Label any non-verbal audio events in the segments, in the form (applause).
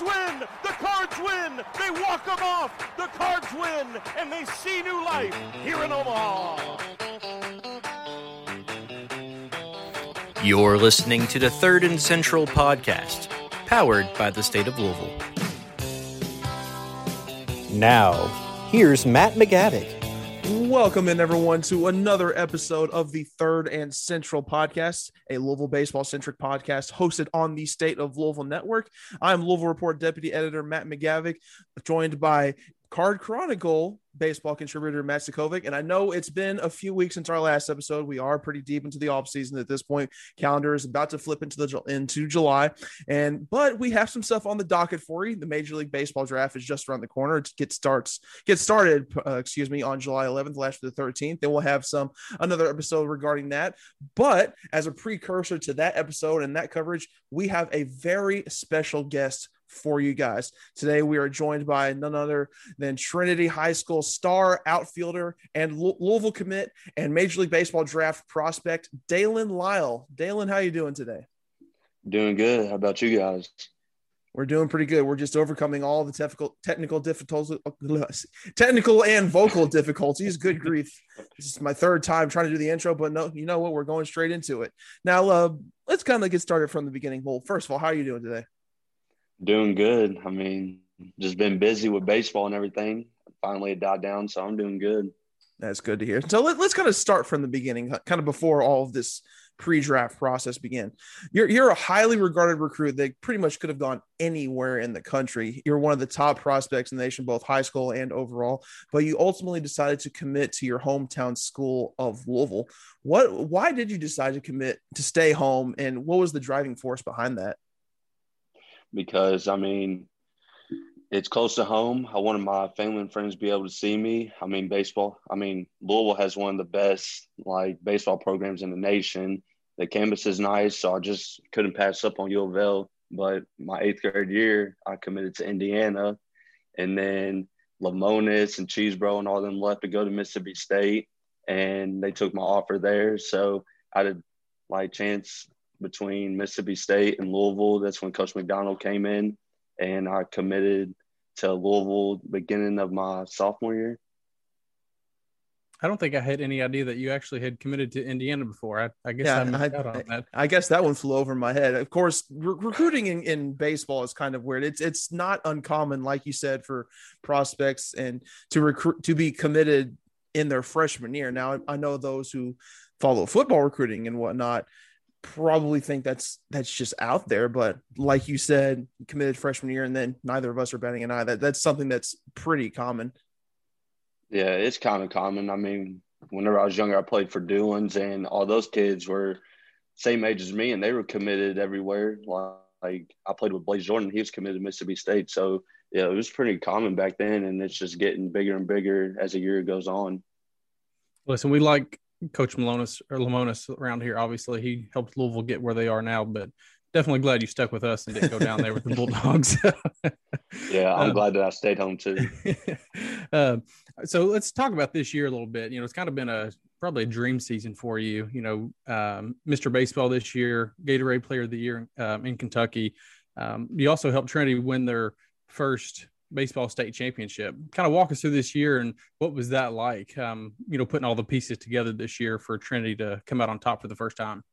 Cards win! The Cards win! They walk them off! The Cards win! And they see new life here in Omaha! You're listening to the Third and Central podcast, powered by the state of Louisville. Now, here's Matt McGavick. Welcome in, everyone, to another episode of the Third and Central Podcast, a Louisville baseball centric podcast hosted on the State of Louisville Network. I'm Louisville Report Deputy Editor Matt McGavick, joined by Card Chronicle baseball contributor Matt Sikovic. And I know it's been a few weeks since our last episode. We are pretty deep into the off season at this point. Calendar is about to flip into the into July, and but we have some stuff on the docket for you. The Major League Baseball draft is just around the corner. It gets starts get started. Uh, excuse me on July 11th, last to the 13th. Then we'll have some another episode regarding that. But as a precursor to that episode and that coverage, we have a very special guest for you guys. Today, we are joined by none other than Trinity High School star outfielder and Louisville commit and Major League Baseball draft prospect, Daylen Lile. Daylen, how you doing today? Doing good. How about you guys? We're doing pretty good. We're just overcoming all the technical technical difficulties, technical and vocal difficulties. Good (laughs) grief! This is my third time trying to do the intro, but no, you know what? We're going straight into it now. Uh, let's kind of get started from the beginning. Well, first of all, how are you doing today? Doing good. I mean, just been busy with baseball and everything. Finally, it died down, so I'm doing good. That's good to hear. So let, us kind of start from the beginning, kind of before all of this pre-draft process began. You're you're a highly regarded recruit that pretty much could have gone anywhere in the country. You're one of the top prospects in the nation, both high school and overall. But you ultimately decided to commit to your hometown school of Louisville. What? Why did you decide to commit to stay home, and what was the driving force behind that? Because I mean, it's close to home. I wanted my family and friends to be able to see me. I mean, baseball. I mean, Louisville has one of the best like baseball programs in the nation. The campus is nice, so I just couldn't pass up on U of L. But my eighth grade year, I committed to Indiana, and then Lemonis and Cheesebro and all them left to go to Mississippi State, and they took my offer there. So I had like chance between Mississippi State and Louisville. That's when Coach McDonnell came in, and I committed to Louisville beginning of my sophomore year. I don't think I had any idea that you actually had committed to Indiana before. I, I guess yeah, I, I, I, guess that one flew over my head. Of course, re- recruiting in, in, baseball is kind of weird. It's it's not uncommon, like you said, for prospects and to recruit to be committed in their freshman year. Now, I know those who follow football recruiting and whatnot probably think that's that's just out there. But like you said, committed freshman year, and then neither of us are betting an eye. That that's something that's pretty common. Yeah, it's kind of common. I mean, whenever I was younger, I played for Dulans, and all those kids were same age as me, and they were committed everywhere. Like I played with Blaze Jordan; he was committed to Mississippi State. So yeah, it was pretty common back then, and it's just getting bigger and bigger as the year goes on. Listen, we like Coach Malonis or Lamonis around here. Obviously, he helped Louisville get where they are now, but definitely glad you stuck with us and didn't go down there with the Bulldogs. (laughs) yeah, I'm um, glad that I stayed home too. (laughs) uh, so let's talk about this year a little bit. You know, it's kind of been a probably a dream season for you. You know, um, Mr. Baseball this year, Gatorade Player of the Year um, in Kentucky. Um, you also helped Trinity win their first baseball state championship. Kind of walk us through this year and what was that like? Um, you know, putting all the pieces together this year for Trinity to come out on top for the first time.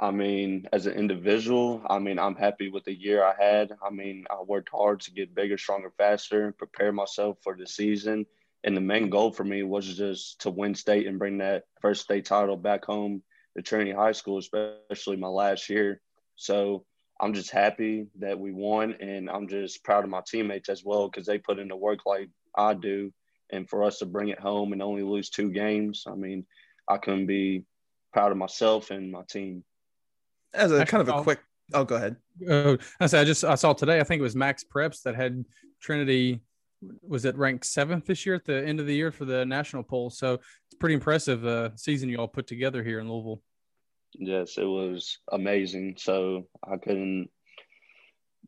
I mean, as an individual, I mean, I'm happy with the year I had. I mean, I worked hard to get bigger, stronger, faster, and prepare myself for the season. And the main goal for me was just to win state and bring that first state title back home to Trinity High School, especially my last year. So I'm just happy that we won, and I'm just proud of my teammates as well because they put in the work like I do. And for us to bring it home and only lose two games, I mean, I couldn't be proud of myself and my team. As a kind of a quick, oh, go ahead. Uh, I said I just I saw today. I think it was MaxPreps that had Trinity was it ranked seventh this year at the end of the year for the national poll. So it's pretty impressive uh, season you all put together here in Louisville. Yes, it was amazing. So I couldn't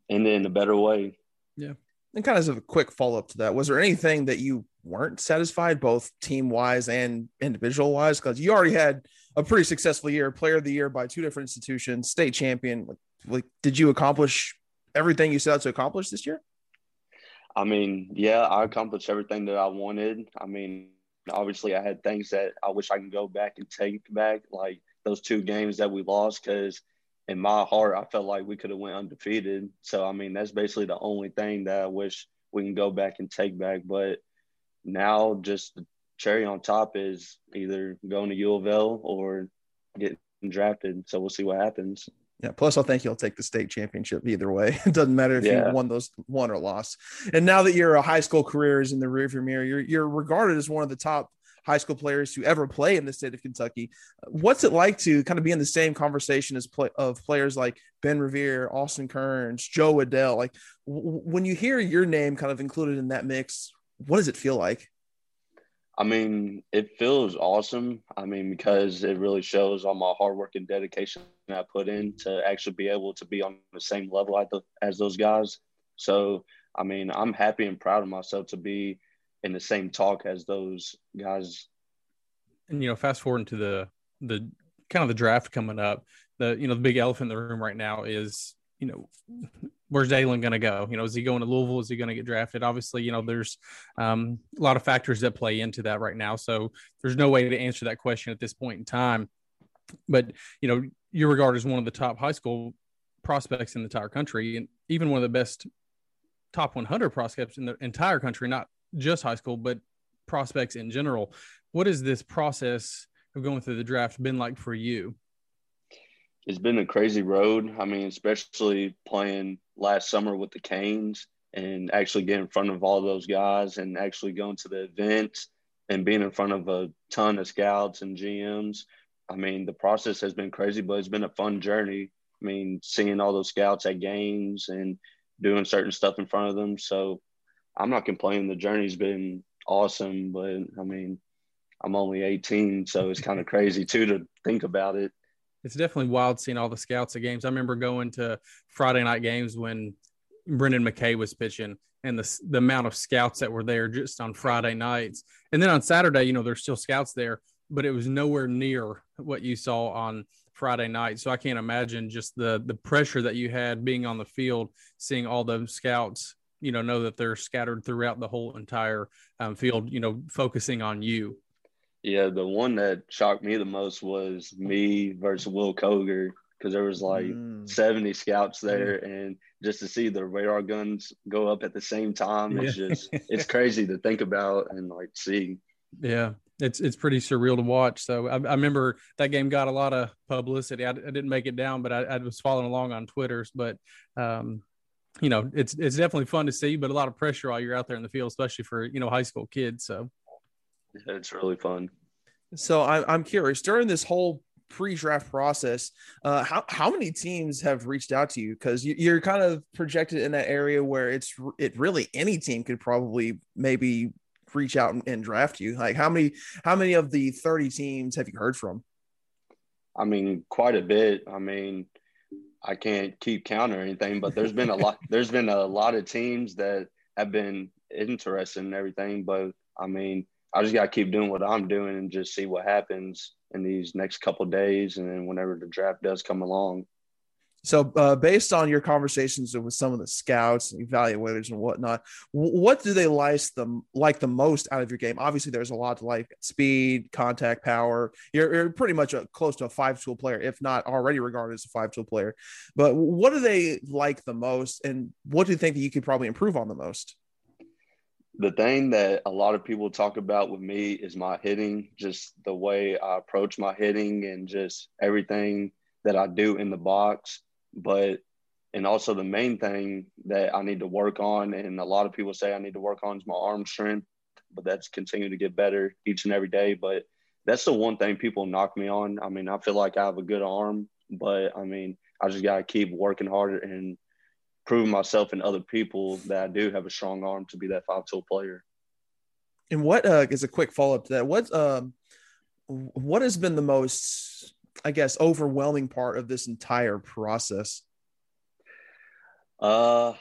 end it in a better way. Yeah. And kind of as a quick follow up to that, was there anything that you weren't satisfied, both team wise and individual wise? Because you already had a pretty successful year, player of the year by two different institutions, state champion. Like, like, did you accomplish everything you set out to accomplish this year? I mean, yeah, I accomplished everything that I wanted. I mean, obviously, I had things that I wish I can go back and take back, like those two games that we lost, because in my heart, I felt like we could have went undefeated. So, I mean, that's basically the only thing that I wish we can go back and take back. But now, just the cherry on top is either going to U of L or getting drafted. So we'll see what happens. Yeah. Plus, I think he'll take the state championship either way. (laughs) It doesn't matter if yeah. you won those won or lost. And now that your uh, high school career is in the rearview mirror, you're you're regarded as one of the top high school players to ever play in the state of Kentucky. What's it like to kind of be in the same conversation as play, of players like Ben Revere, Austin Kearns, Jo Adell? Like w- when you hear your name kind of included in that mix, what does it feel like? I mean, it feels awesome. I mean, because it really shows all my hard work and dedication I put in to actually be able to be on the same level as those guys. So, I mean, I'm happy and proud of myself to be in the same talk as those guys. And you know, fast forward into the the kind of the draft coming up. The you know the big elephant in the room right now is you know where's Daylen going to go? You know, is he going to Louisville? Is he going to get drafted? Obviously, you know, there's um, a lot of factors that play into that right now. So there's no way to answer that question at this point in time. But, you know, you regard as one of the top high school prospects in the entire country and even one of the best top 100 prospects in the entire country, not just high school, but prospects in general. What has this process of going through the draft been like for you? It's been a crazy road. I mean, especially playing last summer with the Canes and actually getting in front of all those guys and actually going to the events and being in front of a ton of scouts and GMs. I mean, the process has been crazy, but it's been a fun journey. I mean, seeing all those scouts at games and doing certain stuff in front of them. So I'm not complaining. The journey's been awesome, but I mean, I'm only 18, so it's kind of (laughs) crazy too to think about it it's definitely wild seeing all the scouts at games. I remember going to Friday night games when Brendan McKay was pitching and the, the amount of scouts that were there just on Friday nights. And then on Saturday, you know, there's still scouts there, but it was nowhere near what you saw on Friday night. So I can't imagine just the the pressure that you had being on the field, seeing all those scouts, you know, know that they're scattered throughout the whole entire um, field, you know, focusing on you. Yeah, the one that shocked me the most was me versus Will Koger because there was like mm. 70 scouts there mm. and just to see the radar guns go up at the same time it's yeah. just (laughs) it's crazy to think about and like see yeah it's it's pretty surreal to watch so i, I remember that game got a lot of publicity i, I didn't make it down but I, I, was following along on twitters but um you know it's it's definitely fun to see but a lot of pressure while you're out there in the field especially for you know high school kids so it's really fun. So I'm I'm curious during this whole pre-draft process, uh, how how many teams have reached out to you? Because you, are kind of projected in that area where it's it really any team could probably maybe reach out and, and draft you. Like how many how many of the 30 teams have you heard from? I mean, quite a bit. I mean, I can't keep count or anything, but there's been a lot. (laughs) There's been a lot of teams that have been interested in everything. But I mean, I just got to keep doing what I'm doing and just see what happens in these next couple days, and then whenever the draft does come along. So, uh, based on your conversations with some of the scouts and evaluators and whatnot, what do they like the like the most out of your game? Obviously, there's a lot to like: speed, contact, power. You're, you're pretty much a, close to a five tool player, if not already regarded as a five tool player. But what do they like the most, and what do you think that you could probably improve on the most? the thing that a lot of people talk about with me is my hitting, just the way I approach my hitting and just everything that I do in the box. But, and also the main thing that I need to work on, and a lot of people say I need to work on is my arm strength, but that's continuing to get better each and every day. But that's the one thing people knock me on. I mean, I feel like I have a good arm, but I mean, I just got to keep working harder and proving myself and other people that I do have a strong arm to be that five tool player. And what uh, is a quick follow up to that? What um, what has been the most, I guess, overwhelming part of this entire process? Uh,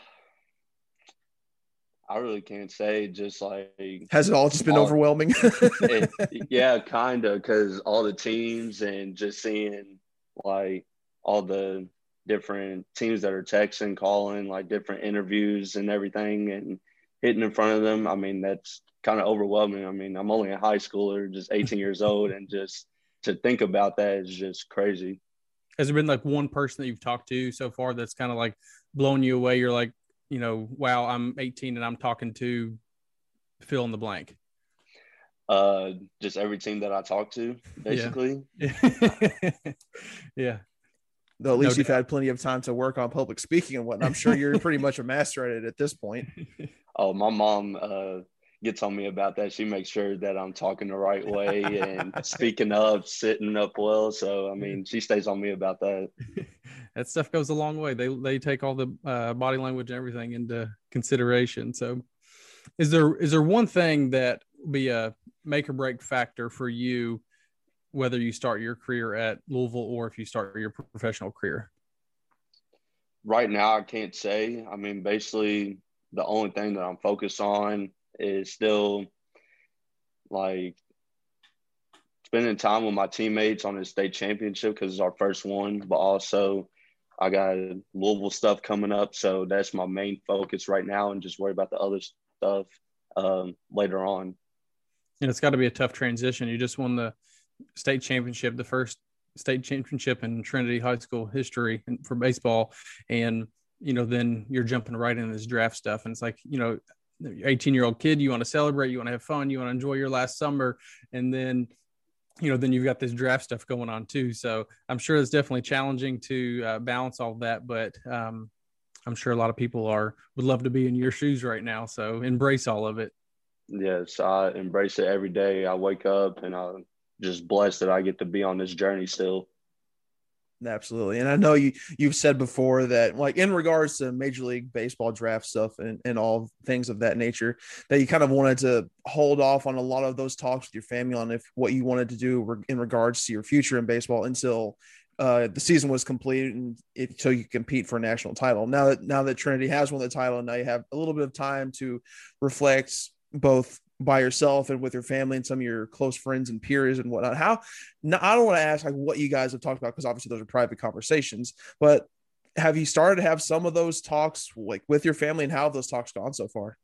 I really can't say. Just like has it all just been all, overwhelming? (laughs) it, (laughs) yeah, kind of, because all the teams and just seeing like all the different teams that are texting, calling, like different interviews and everything, and hitting in front of them. I mean, that's kind of overwhelming. I mean, I'm only a high schooler, just 18 years old, and just to think about that is just crazy. Has there been like one person that you've talked to so far that's kind of like blown you away? You're like, you know, wow, I'm 18 and I'm talking to fill in the blank. Uh, just every team that I talk to, basically. Yeah. (laughs) yeah. Though at least No you've had plenty of time to work on public speaking and whatnot. I'm sure you're pretty much a master at it at this point. (laughs) Oh, my mom uh, gets on me about that. She makes sure that I'm talking the right (laughs) way and speaking up, sitting up well. So, I mean, she stays on me about that. (laughs) that stuff goes a long way. They they take all the uh, body language and everything into consideration. So, is there is there one thing that be a make or break factor for you, whether you start your career at Louisville or if you start your professional career? Right now, I can't say. I mean, basically, the only thing that I'm focused on is still like spending time with my teammates on the state championship because it's our first one, but also I got Louisville stuff coming up. So that's my main focus right now and just worry about the other stuff um, later on. And it's got to be a tough transition. You just won the state championship, the first state championship in Trinity High School history for baseball, and you know then you're jumping right into this draft stuff, and it's like you know, 18 year old kid, you want to celebrate, you want to have fun, you want to enjoy your last summer, and then you know then you've got this draft stuff going on too. So I'm sure it's definitely challenging to uh, balance all that, but um, I'm sure a lot of people are would love to be in your shoes right now. So embrace all of it. Yes, I embrace it every day. I wake up and I'm just blessed that I get to be on this journey still. Absolutely. And I know you you've said before that like in regards to Major League Baseball draft stuff and, and all things of that nature, that you kind of wanted to hold off on a lot of those talks with your family on if what you wanted to do in regards to your future in baseball until uh, the season was completed and it, so you compete for a national title. Now that now that Trinity has won the title, and now you have a little bit of time to reflect both by yourself and with your family and some of your close friends and peers and whatnot. How now, I don't want to ask like what you guys have talked about because obviously those are private conversations, but have you started to have some of those talks like with your family and how have those talks gone so far?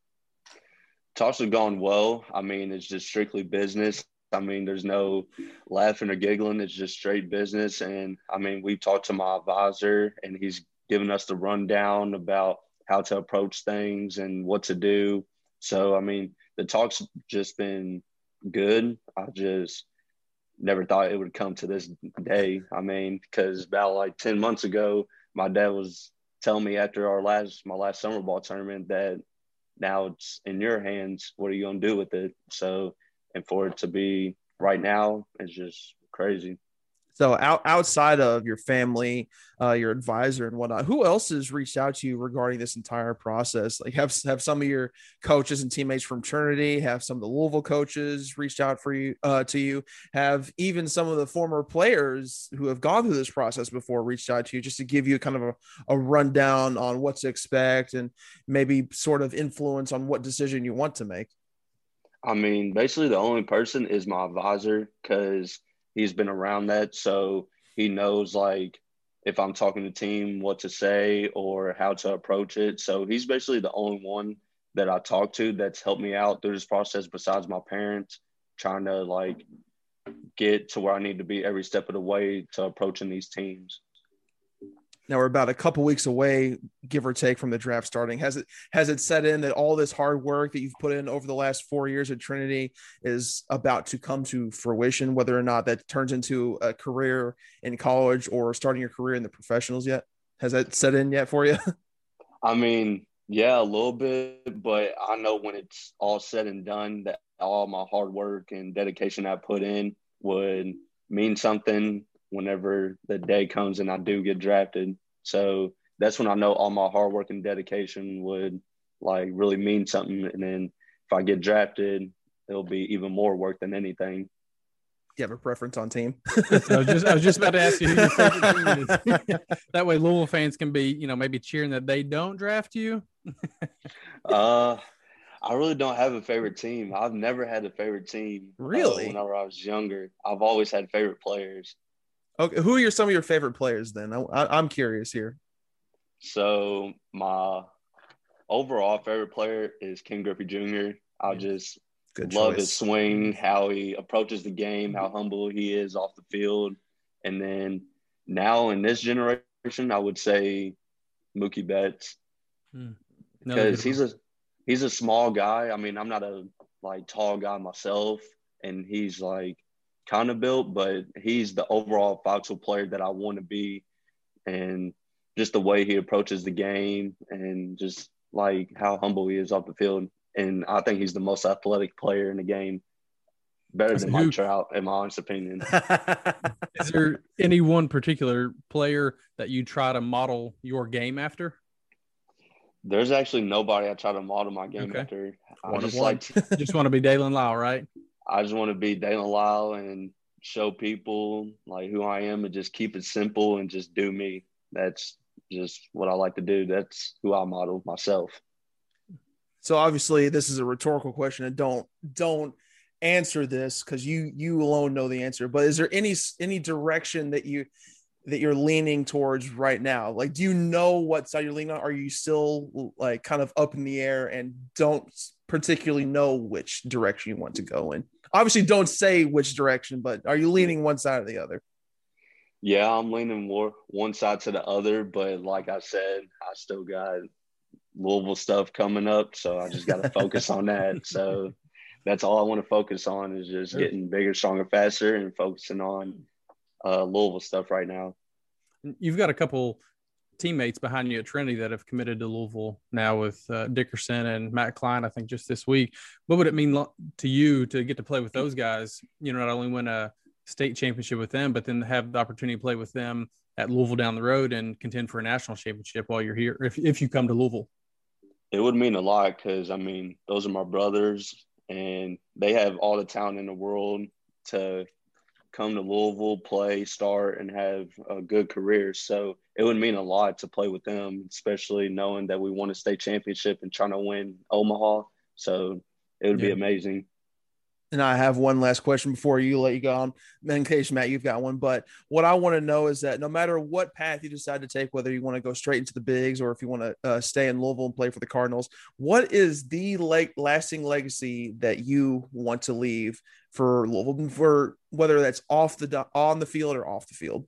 Talks have gone well. I mean, it's just strictly business. I mean, there's no laughing or giggling. It's just straight business. And I mean, we've talked to my advisor and he's given us the rundown about how to approach things and what to do. So, I mean, the talk's just been good. I just never thought it would come to this day. I mean, because about like 10 months ago, my dad was telling me after our last, my last summer ball tournament that now it's in your hands. What are you going to do with it? So, and for it to be right now is just crazy. So out, outside of your family, uh, your advisor and whatnot, who else has reached out to you regarding this entire process? Like have have some of your coaches and teammates from Trinity, have some of the Louisville coaches reached out for you uh, to you, have even some of the former players who have gone through this process before reached out to you just to give you kind of a, a rundown on what to expect and maybe sort of influence on what decision you want to make. I mean, basically the only person is my advisor because he's been around that. So he knows like if I'm talking to team, what to say or how to approach it. So he's basically the only one that I talk to that's helped me out through this process besides my parents, trying to like get to where I need to be every step of the way to approaching these teams. Now we're about a couple weeks away, give or take, from the draft starting. Has it has it set in that all this hard work that you've put in over the last four years at Trinity is about to come to fruition? Whether or not that turns into a career in college or starting your career in the professionals yet? Has that set in yet for you? (laughs) I mean, yeah, a little bit, but I know when it's all said and done that all my hard work and dedication I put in would mean something whenever the day comes and I do get drafted. So that's when I know all my hard work and dedication would like really mean something. And then if I get drafted, it'll be even more work than anything. Do you have a preference on team? (laughs) I was just I was just about to ask you who your favorite team is. (laughs) that way Louisville fans can be, you know, maybe cheering that they don't draft you. (laughs) uh I really don't have a favorite team. I've never had a favorite team. uh, Really? whenever I was younger. I've always had favorite players. Okay, who are your some of your favorite players then? I, I, I'm curious here. So my overall favorite player is Ken Griffey Jr. I just Good love choice. his swing, how he approaches the game, how humble he is off the field. And then now in this generation, I would say Mookie Betts hmm. Another because good he's a he's a small guy. I mean, I'm not a like tall guy myself, and he's like kind of built, but he's the overall five tool player that I want to be, and just the way he approaches the game, and just like how humble he is off the field, and I think he's the most athletic player in the game, better than Mike. Trout, in my honest opinion. (laughs) Is there any one particular player that you try to model your game after? There's actually nobody I try to model my game Okay. after. I One just one. like (laughs) Just want to be Daylen Lile, right? I just want to be Daylen Lile and show people like who I am and just keep it simple and just do me. That's just what I like to do. That's who I model myself. So obviously, this is a rhetorical question, and don't don't answer this because you you alone know the answer. But is there any any direction that you that you're leaning towards right now? Like, do you know what side you're leaning on? Are you still like kind of up in the air and don't particularly know which direction you want to go in? Obviously, don't say which direction, but are you leaning one side or the other? Yeah, I'm leaning more one side to the other, but like I said, I still got Louisville stuff coming up, so I just got to (laughs) focus on that. So that's all I want to focus on is just getting bigger, stronger, faster, and focusing on uh, Louisville stuff right now. You've got a couple teammates behind you at Trinity that have committed to Louisville now with uh, Dickerson and Matt Klein, I think just this week. What would it mean lo- to you to get to play with those guys? You know, not only win a state championship with them, but then have the opportunity to play with them at Louisville down the road and contend for a national championship while you're here, if, if you come to Louisville. It would mean a lot because I mean those are my brothers, and they have all the talent in the world to come to Louisville, play, start, and have a good career. So it would mean a lot to play with them, especially knowing that we won a state championship and trying to win Omaha. So it would be amazing. And I have one last question before you let you go on. In case Matt, you've got one. But what I want to know is that no matter what path you decide to take, whether you want to go straight into the bigs or if you want to uh, stay in Louisville and play for the Cardinals, what is the like lasting legacy that you want to leave for Louisville, for whether that's off the on the field or off the field?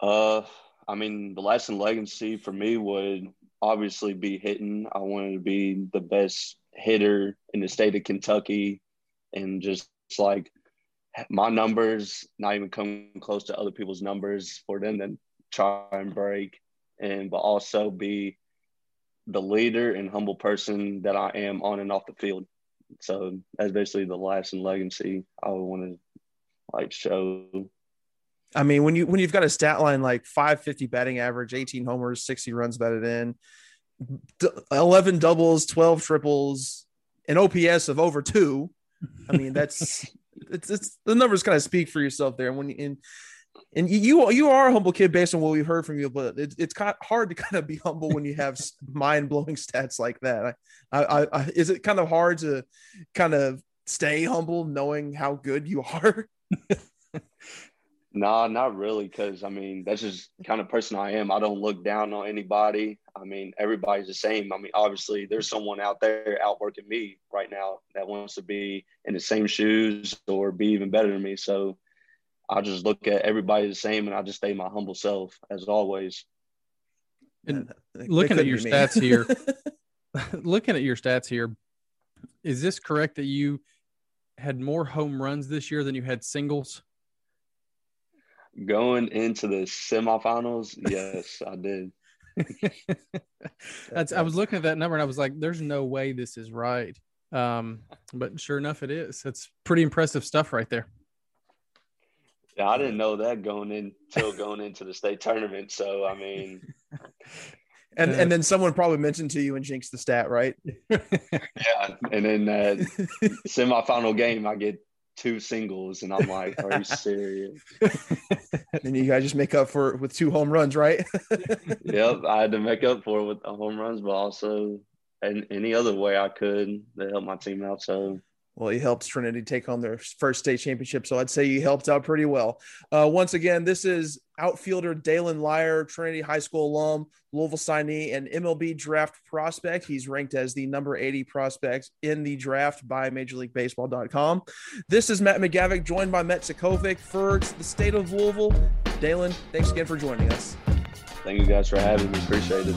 Uh, I mean, the lasting legacy for me would obviously be hitting. I wanted to be the best hitter in the state of Kentucky, and just like my numbers, not even come close to other people's numbers for them to try and break, and but also be the leader and humble person that I am on and off the field. So that's basically the lasting legacy I would want to like show I mean, when you when you've got a stat line like 550 batting average, 18 homers, 60 runs batted in, 11 doubles, 12 triples, an OPS of over two. I mean, that's (laughs) it's, it's the numbers kind of speak for yourself there. And when you and and you you are a humble kid based on what we've heard from you, but it's it's kind of hard to kind of be humble when you have (laughs) mind blowing stats like that. I, I, I is it kind of hard to kind of stay humble knowing how good you are? (laughs) Nah, not really, because I mean that's just the kind of person I am. I don't look down on anybody. I mean everybody's the same. I mean obviously there's someone out there outworking me right now that wants to be in the same shoes or be even better than me. So I just look at everybody the same, and I just stay my humble self as always. And They- they looking at your stats here, (laughs) looking at your stats here, is this correct that you had more home runs this year than you had singles? Going into the semifinals, yes, I did. (laughs) That's I was looking at that number and I was like, there's no way this is right. Um, but sure enough, it is. It's pretty impressive stuff right there. Yeah, I didn't know that going in until going into the state tournament. So I mean, (laughs) and Uh, and then someone probably mentioned to you and jinxed the stat, right? (laughs) yeah. And then that semifinal game, I get two singles, and I'm like, are you serious? (laughs) and you guys just make up for it with two home runs, right? (laughs) yep, I had to make up for it with the home runs, but also and any other way I could to help my team out. So Well, he helped Trinity take home their first state championship, so I'd say he helped out pretty well. Uh, once again, this is outfielder Daylen Lile, Trinity High School alum, Louisville signee, and MLB draft prospect. He's ranked as the number 80 prospect in the draft by MajorLeagueBaseball.com. This is Matt McGavick, joined by Met Sakovic for the state of Louisville. Daylen, thanks again for joining us. Thank you guys for having me. Appreciate it.